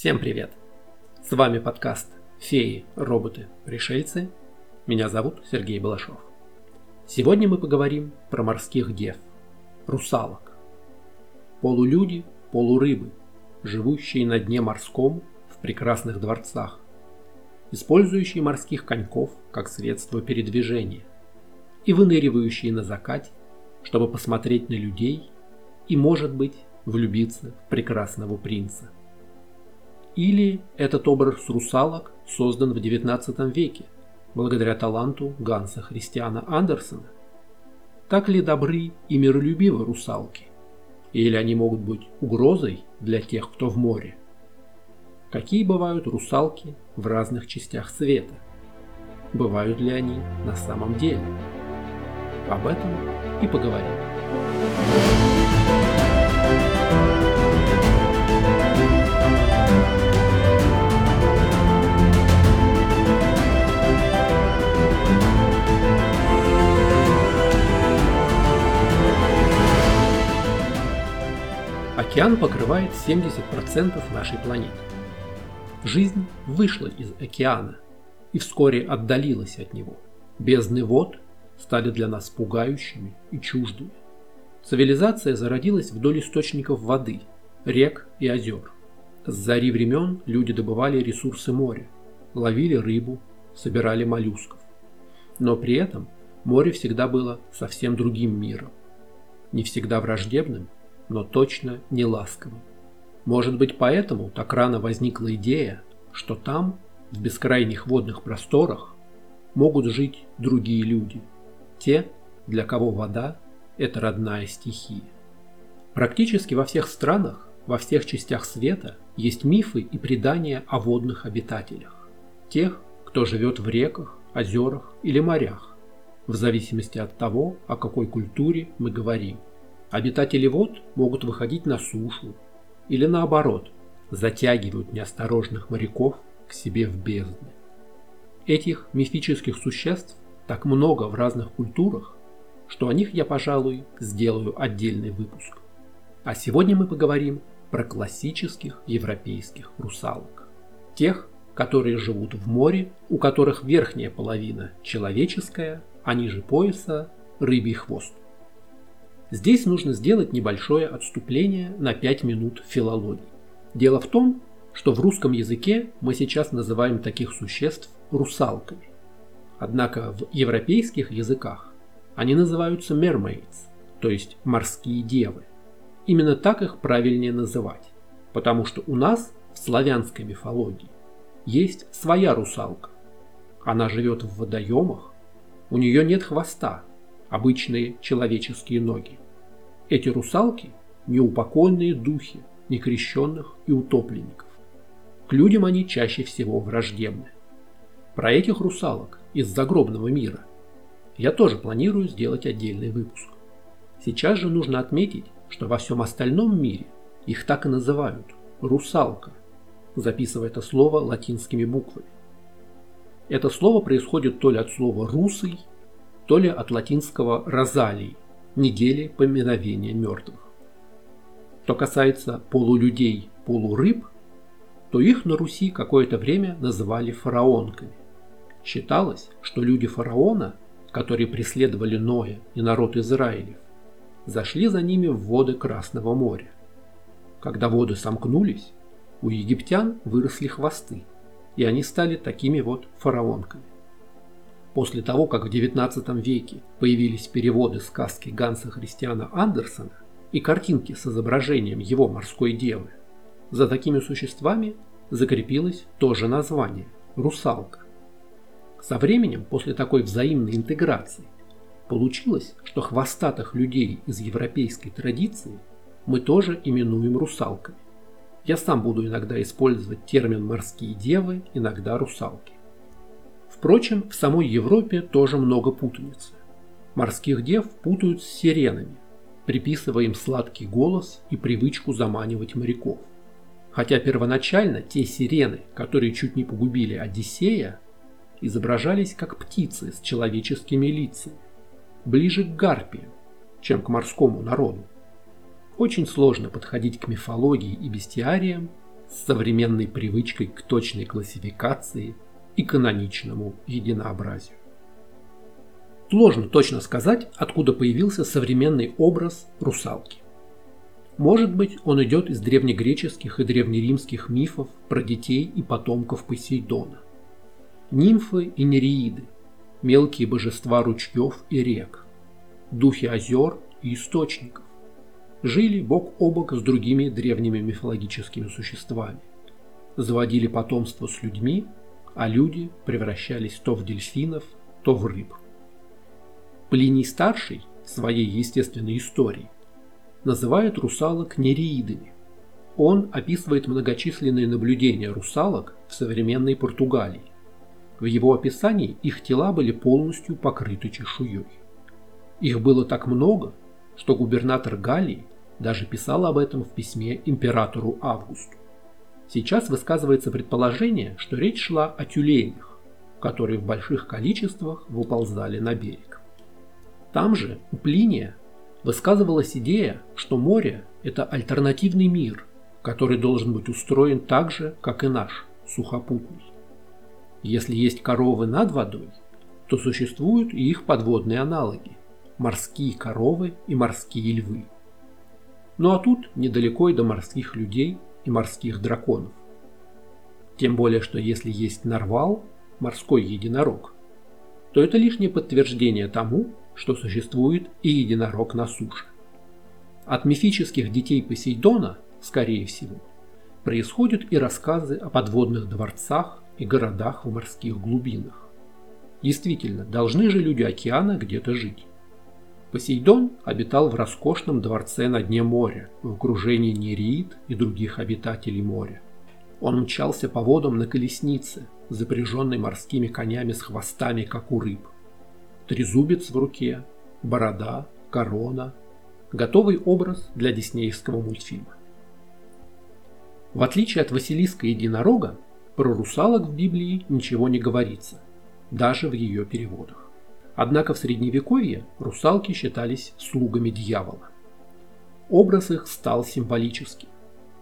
Всем привет! С вами подкаст «Феи, роботы, пришельцы». Меня зовут Сергей Балашов. Сегодня мы поговорим про морских дев, русалок. Полулюди, полурыбы, живущие на дне морском в прекрасных дворцах, использующие морских коньков как средство передвижения и выныривающие на закате, чтобы посмотреть на людей и, может быть, влюбиться в прекрасного принца – или этот образ русалок создан в XIX веке, благодаря таланту Ганса Христиана Андерсена? Так ли добры и миролюбивы русалки? Или они могут быть угрозой для тех, кто в море? Какие бывают русалки в разных частях света? Бывают ли они на самом деле? Об этом и поговорим. Океан покрывает 70% нашей планеты. Жизнь вышла из океана и вскоре отдалилась от него. Бездны вод стали для нас пугающими и чуждыми. Цивилизация зародилась вдоль источников воды, рек и озер. С зари времен люди добывали ресурсы моря, ловили рыбу, собирали моллюсков. Но при этом море всегда было совсем другим миром. Не всегда враждебным, но точно не ласковым. Может быть поэтому так рано возникла идея, что там, в бескрайних водных просторах, могут жить другие люди, те, для кого вода – это родная стихия. Практически во всех странах, во всех частях света есть мифы и предания о водных обитателях, тех, кто живет в реках, озерах или морях, в зависимости от того, о какой культуре мы говорим. Обитатели вод могут выходить на сушу или наоборот, затягивают неосторожных моряков к себе в бездны. Этих мифических существ так много в разных культурах, что о них я, пожалуй, сделаю отдельный выпуск. А сегодня мы поговорим про классических европейских русалок. Тех, которые живут в море, у которых верхняя половина человеческая, а ниже пояса рыбий хвост. Здесь нужно сделать небольшое отступление на 5 минут филологии. Дело в том, что в русском языке мы сейчас называем таких существ русалками. Однако в европейских языках они называются mermaids, то есть морские девы. Именно так их правильнее называть, потому что у нас в славянской мифологии есть своя русалка. Она живет в водоемах, у нее нет хвоста, обычные человеческие ноги. Эти русалки – неупокойные духи некрещенных и утопленников. К людям они чаще всего враждебны. Про этих русалок из загробного мира я тоже планирую сделать отдельный выпуск. Сейчас же нужно отметить, что во всем остальном мире их так и называют – русалка, записывая это слово латинскими буквами. Это слово происходит то ли от слова «русый», то ли от латинского «розалий», недели поминовения мертвых. Что касается полулюдей, полурыб, то их на Руси какое-то время называли фараонками. Считалось, что люди фараона, которые преследовали Ноя и народ Израилев, зашли за ними в воды Красного моря. Когда воды сомкнулись, у египтян выросли хвосты, и они стали такими вот фараонками. После того, как в XIX веке появились переводы сказки Ганса Христиана Андерсона и картинки с изображением его морской девы, за такими существами закрепилось то же название – русалка. Со временем, после такой взаимной интеграции, получилось, что хвостатых людей из европейской традиции мы тоже именуем русалками. Я сам буду иногда использовать термин «морские девы», иногда «русалки». Впрочем, в самой Европе тоже много путаницы. Морских дев путают с сиренами, приписывая им сладкий голос и привычку заманивать моряков. Хотя первоначально те сирены, которые чуть не погубили Одиссея, изображались как птицы с человеческими лицами, ближе к гарпиям, чем к морскому народу. Очень сложно подходить к мифологии и бестиариям с современной привычкой к точной классификации и каноничному единообразию. Сложно точно сказать, откуда появился современный образ русалки. Может быть, он идет из древнегреческих и древнеримских мифов про детей и потомков Посейдона. Нимфы и нереиды, мелкие божества ручьев и рек, духи озер и источников, жили бок о бок с другими древними мифологическими существами, заводили потомство с людьми, а люди превращались то в дельфинов, то в рыб. Плиний Старший в своей естественной истории называет русалок нереидами. Он описывает многочисленные наблюдения русалок в современной Португалии. В его описании их тела были полностью покрыты чешуей. Их было так много, что губернатор Галлии даже писал об этом в письме императору Августу. Сейчас высказывается предположение, что речь шла о тюленях, которые в больших количествах выползали на берег. Там же, у Плиния, высказывалась идея, что море – это альтернативный мир, который должен быть устроен так же, как и наш, сухопутный. Если есть коровы над водой, то существуют и их подводные аналоги – морские коровы и морские львы. Ну а тут недалеко и до морских людей и морских драконов. Тем более, что если есть нарвал, морской единорог, то это лишнее подтверждение тому, что существует и единорог на суше. От мифических детей Посейдона, скорее всего, происходят и рассказы о подводных дворцах и городах в морских глубинах. Действительно, должны же люди океана где-то жить. Посейдон обитал в роскошном дворце на дне моря, в окружении нереид и других обитателей моря. Он мчался по водам на колеснице, запряженной морскими конями с хвостами, как у рыб трезубец в руке, борода, корона. Готовый образ для диснеевского мультфильма. В отличие от Василиска Единорога, про русалок в Библии ничего не говорится, даже в ее переводах. Однако в Средневековье русалки считались слугами дьявола. Образ их стал символическим.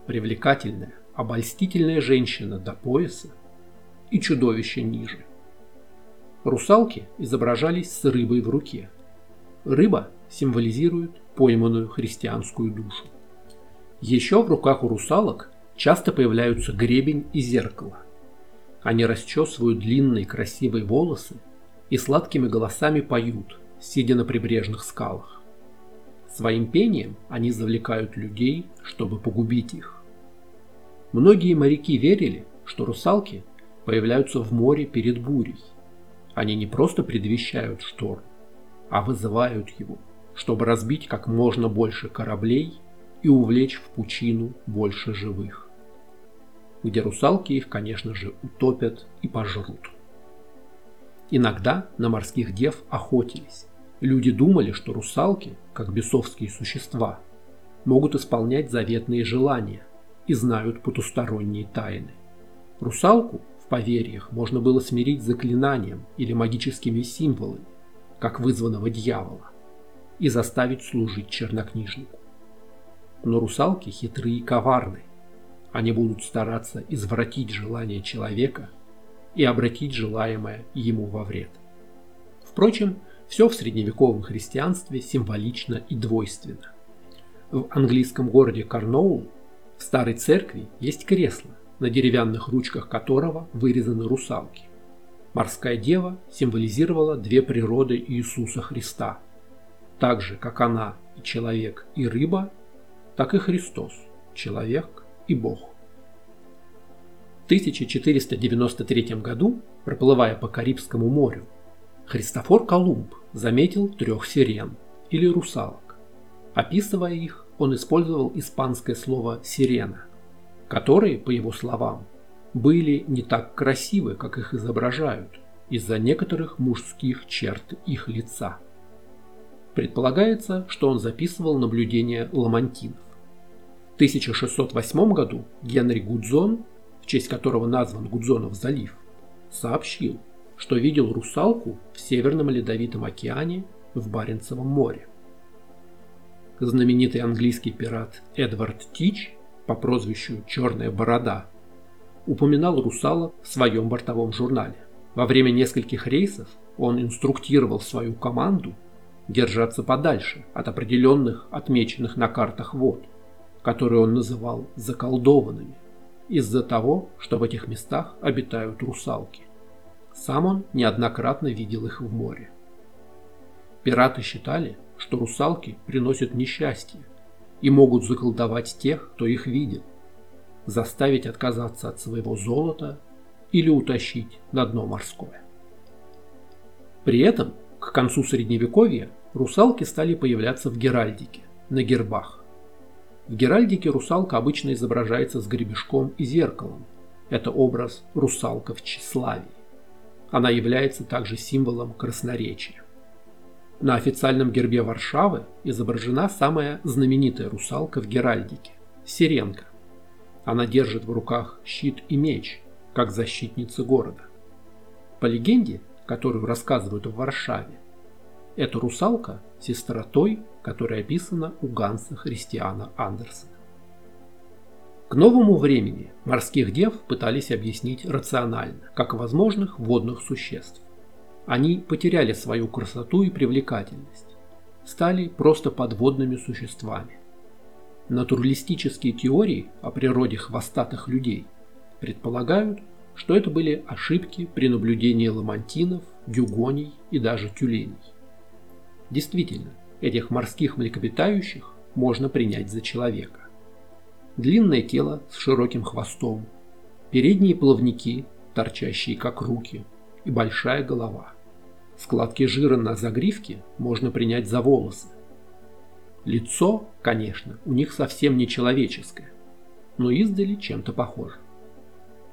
Привлекательная, обольстительная женщина до пояса и чудовище ниже. Русалки изображались с рыбой в руке. Рыба символизирует пойманную христианскую душу. Еще в руках у русалок часто появляются гребень и зеркало. Они расчесывают длинные красивые волосы и сладкими голосами поют, сидя на прибрежных скалах. Своим пением они завлекают людей, чтобы погубить их. Многие моряки верили, что русалки появляются в море перед бурей – они не просто предвещают шторм, а вызывают его, чтобы разбить как можно больше кораблей и увлечь в пучину больше живых. Где русалки их, конечно же, утопят и пожрут. Иногда на морских дев охотились. Люди думали, что русалки, как бесовские существа, могут исполнять заветные желания и знают потусторонние тайны. Русалку поверьях можно было смирить заклинанием или магическими символами, как вызванного дьявола, и заставить служить чернокнижнику. Но русалки хитрые и коварны. Они будут стараться извратить желание человека и обратить желаемое ему во вред. Впрочем, все в средневековом христианстве символично и двойственно. В английском городе Карноул в старой церкви есть кресло, на деревянных ручках которого вырезаны русалки. Морская дева символизировала две природы Иисуса Христа. Так же, как она и человек, и рыба, так и Христос, человек и Бог. В 1493 году, проплывая по Карибскому морю, Христофор Колумб заметил трех сирен или русалок. Описывая их, он использовал испанское слово «сирена», которые, по его словам, были не так красивы, как их изображают, из-за некоторых мужских черт их лица. Предполагается, что он записывал наблюдения ламантинов. В 1608 году Генри Гудзон, честь которого назван Гудзонов залив, сообщил, что видел русалку в Северном Ледовитом океане в Баренцевом море. Знаменитый английский пират Эдвард Тич по прозвищу «Черная борода», упоминал русалок в своем бортовом журнале. Во время нескольких рейсов он инструктировал свою команду держаться подальше от определенных отмеченных на картах вод, которые он называл заколдованными, из-за того, что в этих местах обитают русалки. Сам он неоднократно видел их в море. Пираты считали, что русалки приносят несчастье и могут заколдовать тех, кто их видит, заставить отказаться от своего золота или утащить на дно морское. При этом к концу Средневековья русалки стали появляться в геральдике, на гербах. В геральдике русалка обычно изображается с гребешком и зеркалом. Это образ русалка в тщеславии. Она является также символом красноречия. На официальном гербе Варшавы изображена самая знаменитая русалка в геральдике – Сиренка. Она держит в руках щит и меч, как защитница города. По легенде, которую рассказывают в Варшаве, эта русалка – сестра той, которая описана у Ганса Христиана Андерсена. К новому времени морских дев пытались объяснить рационально, как возможных водных существ. Они потеряли свою красоту и привлекательность, стали просто подводными существами. Натуралистические теории о природе хвостатых людей предполагают, что это были ошибки при наблюдении ламантинов, дюгоней и даже тюленей. Действительно, этих морских млекопитающих можно принять за человека. Длинное тело с широким хвостом, передние плавники, торчащие как руки, и большая голова – Складки жира на загривке можно принять за волосы. Лицо, конечно, у них совсем не человеческое, но издали чем-то похоже.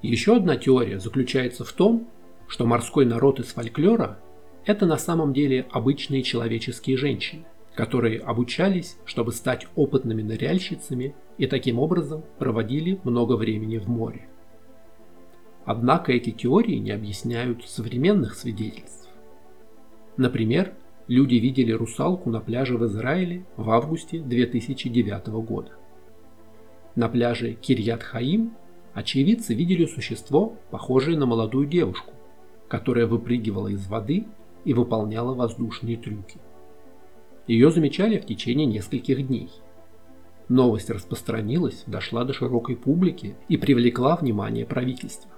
Еще одна теория заключается в том, что морской народ из фольклора – это на самом деле обычные человеческие женщины, которые обучались, чтобы стать опытными ныряльщицами и таким образом проводили много времени в море. Однако эти теории не объясняют современных свидетельств. Например, люди видели русалку на пляже в Израиле в августе 2009 года. На пляже Кирьят-Хаим очевидцы видели существо, похожее на молодую девушку, которая выпрыгивала из воды и выполняла воздушные трюки. Ее замечали в течение нескольких дней. Новость распространилась, дошла до широкой публики и привлекла внимание правительства.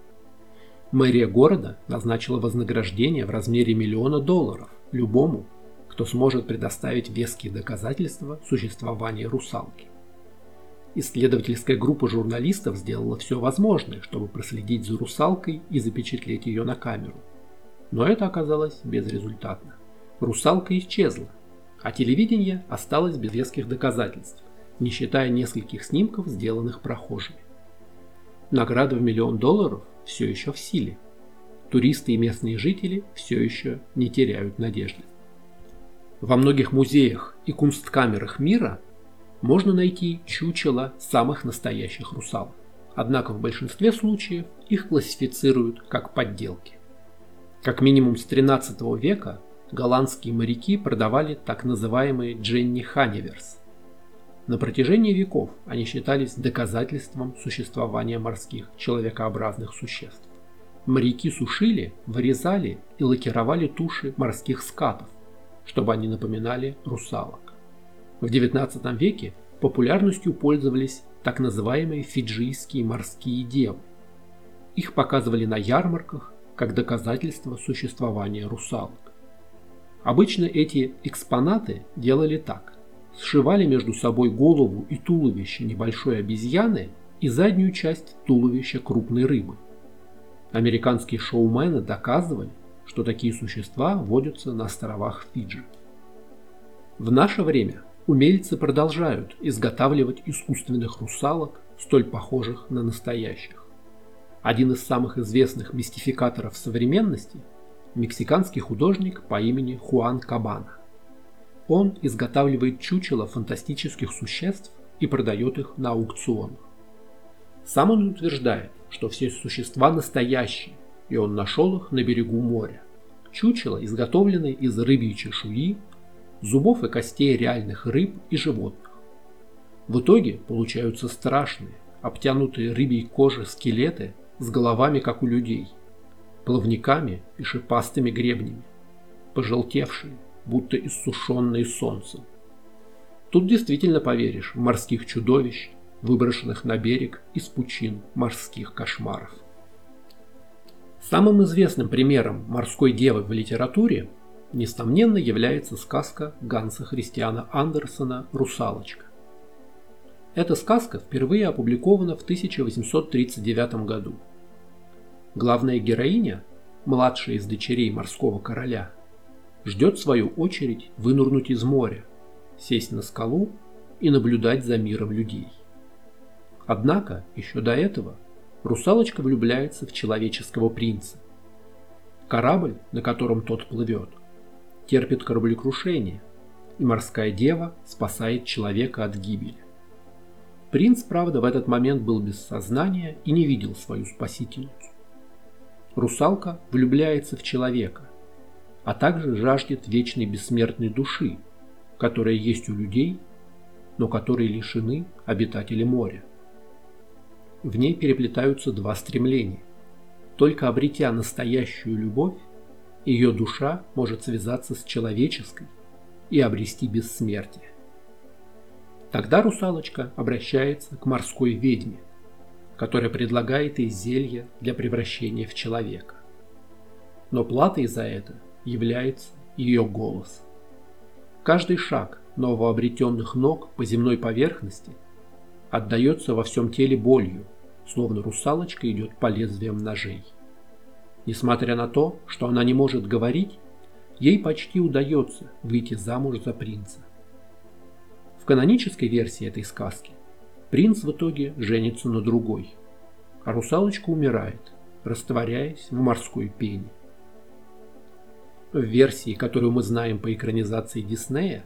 Мэрия города назначила вознаграждение в размере миллиона долларов любому, кто сможет предоставить веские доказательства существования русалки. Исследовательская группа журналистов сделала все возможное, чтобы проследить за русалкой и запечатлеть ее на камеру. Но это оказалось безрезультатно. Русалка исчезла, а телевидение осталось без веских доказательств, не считая нескольких снимков, сделанных прохожими. Награда в миллион долларов все еще в силе. Туристы и местные жители все еще не теряют надежды. Во многих музеях и кунсткамерах мира можно найти чучела самых настоящих русалок. Однако в большинстве случаев их классифицируют как подделки. Как минимум с 13 века голландские моряки продавали так называемые Дженни Ханиверс. На протяжении веков они считались доказательством существования морских человекообразных существ. Моряки сушили, вырезали и лакировали туши морских скатов, чтобы они напоминали русалок. В XIX веке популярностью пользовались так называемые фиджийские морские девы. Их показывали на ярмарках как доказательство существования русалок. Обычно эти экспонаты делали так сшивали между собой голову и туловище небольшой обезьяны и заднюю часть туловища крупной рыбы. Американские шоумены доказывали, что такие существа водятся на островах Фиджи. В наше время умельцы продолжают изготавливать искусственных русалок, столь похожих на настоящих. Один из самых известных мистификаторов современности – мексиканский художник по имени Хуан Кабана. Он изготавливает чучело фантастических существ и продает их на аукционах. Сам он утверждает, что все существа настоящие, и он нашел их на берегу моря. Чучело изготовлены из рыбьей чешуи, зубов и костей реальных рыб и животных. В итоге получаются страшные, обтянутые рыбьей кожей скелеты с головами, как у людей, плавниками и шипастыми гребнями, пожелтевшие, будто иссушенные солнцем. Тут действительно поверишь в морских чудовищ, выброшенных на берег из пучин морских кошмаров. Самым известным примером морской девы в литературе, несомненно, является сказка Ганса Христиана Андерсона «Русалочка». Эта сказка впервые опубликована в 1839 году. Главная героиня, младшая из дочерей морского короля, ждет свою очередь вынурнуть из моря, сесть на скалу и наблюдать за миром людей. Однако, еще до этого, русалочка влюбляется в человеческого принца. Корабль, на котором тот плывет, терпит кораблекрушение, и морская дева спасает человека от гибели. Принц, правда, в этот момент был без сознания и не видел свою спасительницу. Русалка влюбляется в человека, а также жаждет вечной бессмертной души, которая есть у людей, но которые лишены обитатели моря. В ней переплетаются два стремления. Только обретя настоящую любовь, ее душа может связаться с человеческой и обрести бессмертие. Тогда русалочка обращается к морской ведьме, которая предлагает ей зелье для превращения в человека. Но платой за это является ее голос. Каждый шаг новообретенных ног по земной поверхности отдается во всем теле болью – словно русалочка идет по лезвиям ножей. Несмотря на то, что она не может говорить, ей почти удается выйти замуж за принца. Канонической версии этой сказки принц в итоге женится на другой, а русалочка умирает, растворяясь в морской пене. В версии, которую мы знаем по экранизации Диснея,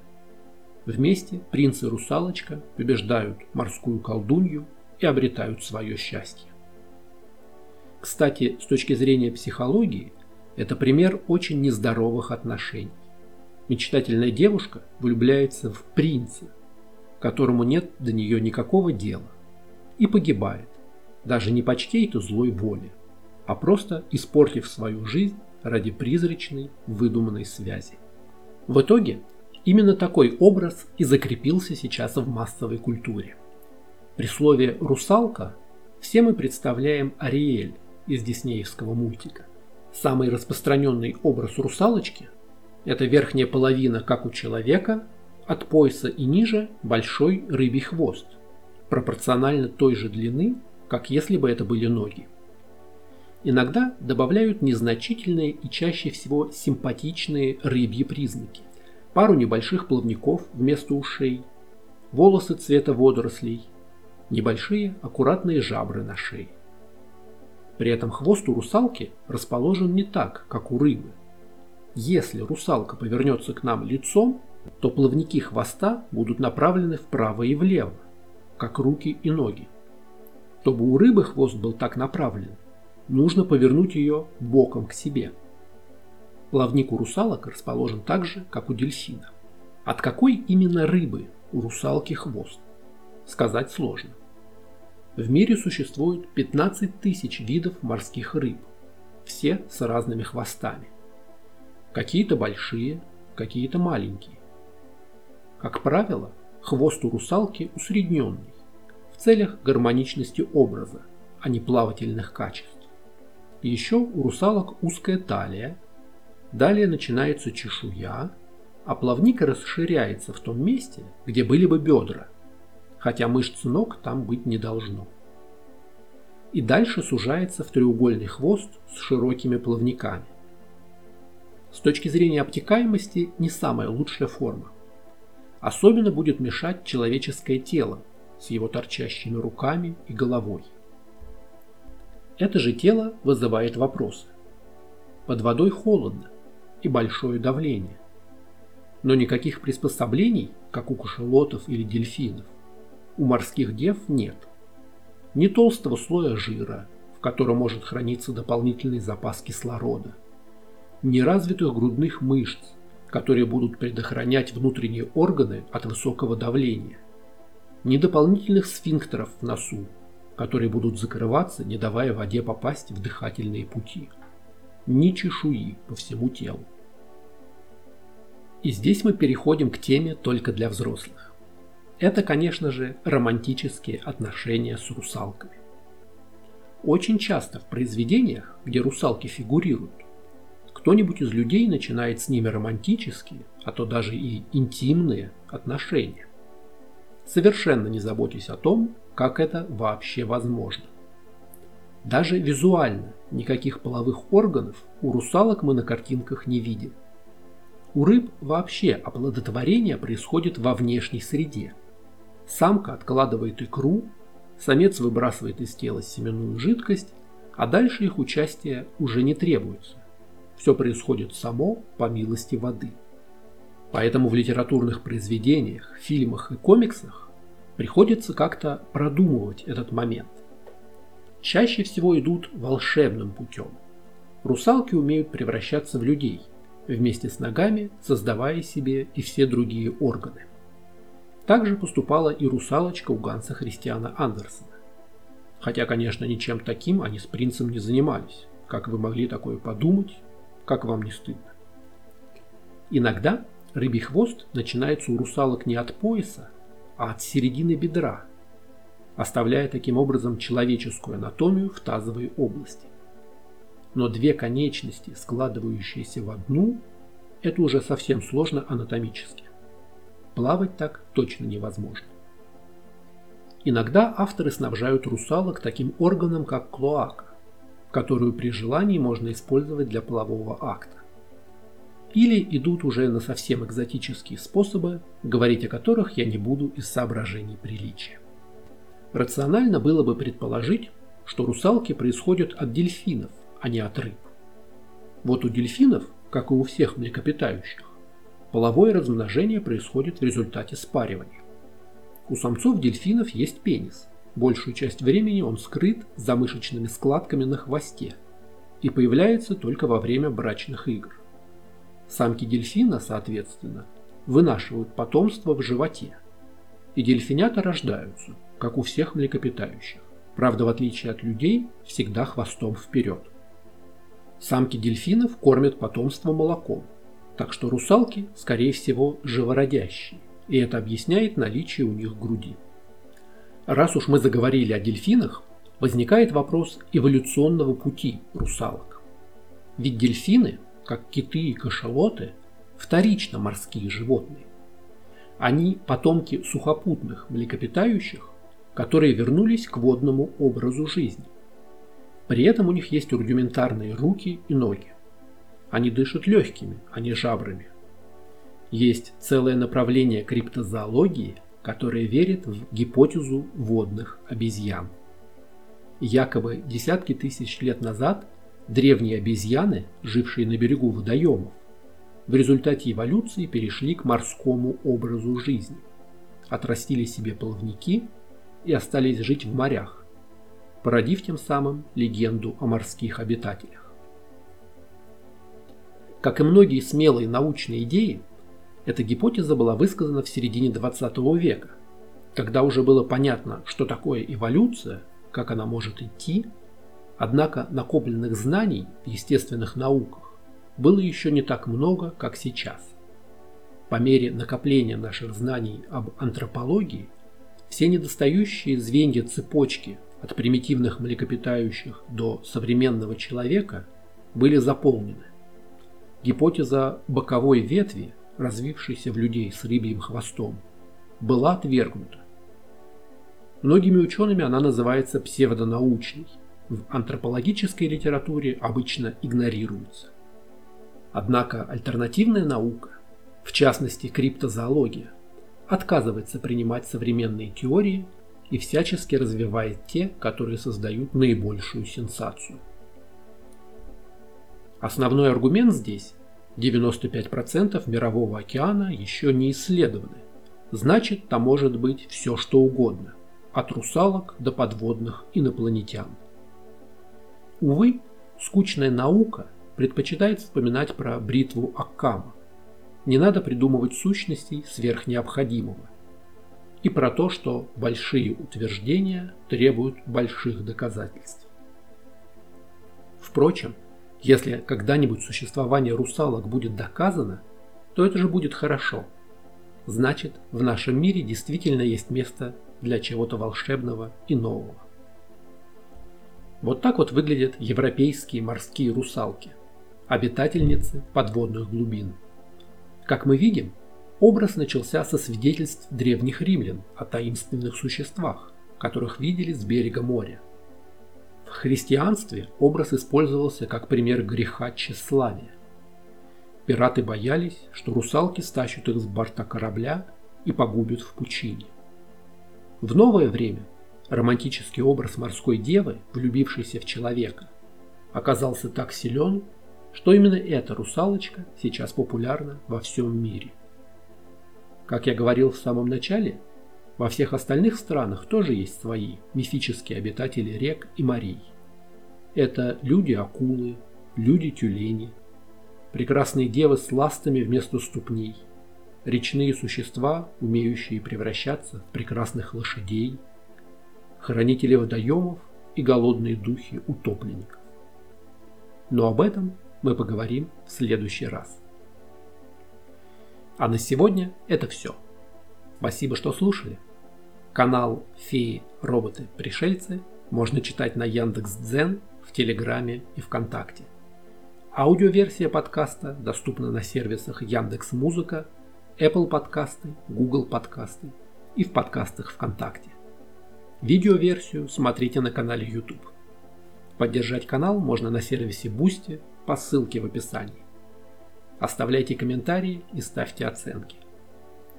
вместе принц и русалочка побеждают морскую колдунью и обретают свое счастье. Кстати, с точки зрения психологии, это пример очень нездоровых отношений. Мечтательная девушка влюбляется в принца, которому нет до нее никакого дела, и погибает, даже не по чьей-то злой воле, а просто испортив свою жизнь ради призрачной выдуманной связи. В итоге именно такой образ и закрепился сейчас в массовой культуре. При слове «русалка» все мы представляем Ариэль из диснеевского мультика. Самый распространенный образ русалочки – это верхняя половина, как у человека, от пояса и ниже большой рыбий хвост, пропорционально той же длины, как если бы это были ноги. Иногда добавляют незначительные и чаще всего симпатичные рыбьи признаки. Пару небольших плавников вместо ушей, волосы цвета водорослей, небольшие аккуратные жабры на шее. При этом хвост у русалки расположен не так, как у рыбы. Если русалка повернется к нам лицом, то плавники хвоста будут направлены вправо и влево, как руки и ноги. Чтобы у рыбы хвост был так направлен, нужно повернуть ее боком к себе. Плавник у русалок расположен так же, как у дельфина. От какой именно рыбы у русалки хвост? Сказать сложно. В мире существует 15 тысяч видов морских рыб, все с разными хвостами. Какие-то большие, какие-то маленькие. Как правило, хвост у русалки усредненный, в целях гармоничности образа, а не плавательных качеств. Еще у русалок узкая талия, далее начинается чешуя, а плавник расширяется в том месте, где были бы бедра – хотя мышц ног там быть не должно. И дальше сужается в треугольный хвост с широкими плавниками. С точки зрения обтекаемости не самая лучшая форма. Особенно будет мешать человеческое тело с его торчащими руками и головой. Это же тело вызывает вопросы. Под водой холодно и большое давление. Но никаких приспособлений, как у кашелотов или дельфинов, у морских дев нет. Ни толстого слоя жира, в котором может храниться дополнительный запас кислорода, ни развитых грудных мышц, которые будут предохранять внутренние органы от высокого давления, ни дополнительных сфинктеров в носу, которые будут закрываться, не давая воде попасть в дыхательные пути. Ни чешуи по всему телу. И здесь мы переходим к теме только для взрослых. Это, конечно же, романтические отношения с русалками. Очень часто в произведениях, где русалки фигурируют, кто-нибудь из людей начинает с ними романтические, а то даже и интимные отношения. Совершенно не заботясь о том, как это вообще возможно. Даже визуально никаких половых органов у русалок мы на картинках не видим. У рыб вообще оплодотворение происходит во внешней среде. Самка откладывает икру, самец выбрасывает из тела семенную жидкость, а дальше их участие уже не требуется. Все происходит само по милости воды. Поэтому в литературных произведениях, фильмах и комиксах приходится как-то продумывать этот момент. Чаще всего идут волшебным путем. Русалки умеют превращаться в людей, вместе с ногами создавая себе и все другие органы. Также поступала и русалочка у Ганса Христиана Андерсона. Хотя, конечно, ничем таким они с принцем не занимались. Как вы могли такое подумать, как вам не стыдно? Иногда рыбий хвост начинается у русалок не от пояса, а от середины бедра, оставляя таким образом человеческую анатомию в тазовой области. Но две конечности, складывающиеся в одну, это уже совсем сложно анатомически. Плавать так точно невозможно. Иногда авторы снабжают русалок таким органом, как клоака, которую при желании можно использовать для полового акта. Или идут уже на совсем экзотические способы, говорить о которых я не буду из соображений приличия. Рационально было бы предположить, что русалки происходят от дельфинов, а не от рыб. Вот у дельфинов, как и у всех млекопитающих, половое размножение происходит в результате спаривания. У самцов дельфинов есть пенис, Большую часть времени он скрыт за мышечными складками на хвосте и появляется только во время брачных игр. Самки дельфина, соответственно, вынашивают потомство в животе, и дельфинята рождаются, как у всех млекопитающих. Правда, в отличие от людей, всегда хвостом вперед. Самки дельфинов кормят потомство молоком, так что русалки, скорее всего, живородящие, и это объясняет наличие у них груди. Раз уж мы заговорили о дельфинах, возникает вопрос эволюционного пути русалок. Ведь дельфины, как киты и кашалоты, вторично морские животные. Они потомки сухопутных млекопитающих, которые вернулись к водному образу жизни. При этом у них есть рудиментарные руки и ноги. Они дышат легкими, а не жабрами. Есть целое направление криптозоологии – которая верит в гипотезу водных обезьян. Якобы десятки тысяч лет назад древние обезьяны, жившие на берегу водоемов, в результате эволюции перешли к морскому образу жизни, отрастили себе плавники и остались жить в морях, породив тем самым легенду о морских обитателях. Как и многие смелые научные идеи, эта гипотеза была высказана в середине 20 века, когда уже было понятно, что такое эволюция, как она может идти, однако накопленных знаний в естественных науках было еще не так много, как сейчас. По мере накопления наших знаний об антропологии, все недостающие звенья цепочки от примитивных млекопитающих до современного человека были заполнены. Гипотеза боковой ветви – развившейся в людей с рыбьим хвостом, была отвергнута. Многими учеными она называется псевдонаучной, в антропологической литературе обычно игнорируется. Однако альтернативная наука, в частности криптозоология, отказывается принимать современные теории и всячески развивает те, которые создают наибольшую сенсацию. Основной аргумент здесь 95% мирового океана еще не исследованы. Значит, там может быть все что угодно, от русалок до подводных инопланетян. Увы, скучная наука предпочитает вспоминать про бритву Аккама. Не надо придумывать сущностей сверх необходимого. и про то, что большие утверждения требуют больших доказательств. Впрочем, если когда-нибудь существование русалок будет доказано, то это же будет хорошо. Значит, в нашем мире действительно есть место для чего-то волшебного и нового. Вот так вот выглядят европейские морские русалки, обитательницы подводных глубин. Как мы видим, образ начался со свидетельств древних римлян о таинственных существах, которых видели с берега моря. В христианстве образ использовался как пример греха тщеславия. Пираты боялись, что русалки стащат их с борта корабля и погубят в пучине. В новое время романтический образ морской девы, влюбившейся в человека, оказался так силен, что именно эта русалочка сейчас популярна во всем мире. Как я говорил в самом начале, во всех остальных странах тоже есть свои мифические обитатели рек и морей. Это люди-акулы, люди-тюлени, прекрасные девы с ластами вместо ступней, речные существа, умеющие превращаться в прекрасных лошадей, хранители водоемов и голодные духи утопленников. Но об этом мы поговорим в следующий раз. А на сегодня это все. Спасибо, что слушали. Канал «Феи, роботы, пришельцы» можно читать на Яндекс.Дзен, в Телеграме и ВКонтакте. Аудиоверсия подкаста доступна на сервисах Яндекс Музыка, Apple подкасты, Google подкасты и в подкастах ВКонтакте. Видеоверсию смотрите на канале YouTube. Поддержать канал можно на сервисе Boosty по ссылке в описании. Оставляйте комментарии и ставьте оценки.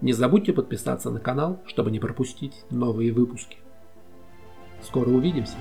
Не забудьте подписаться на канал, чтобы не пропустить новые выпуски. Скоро увидимся!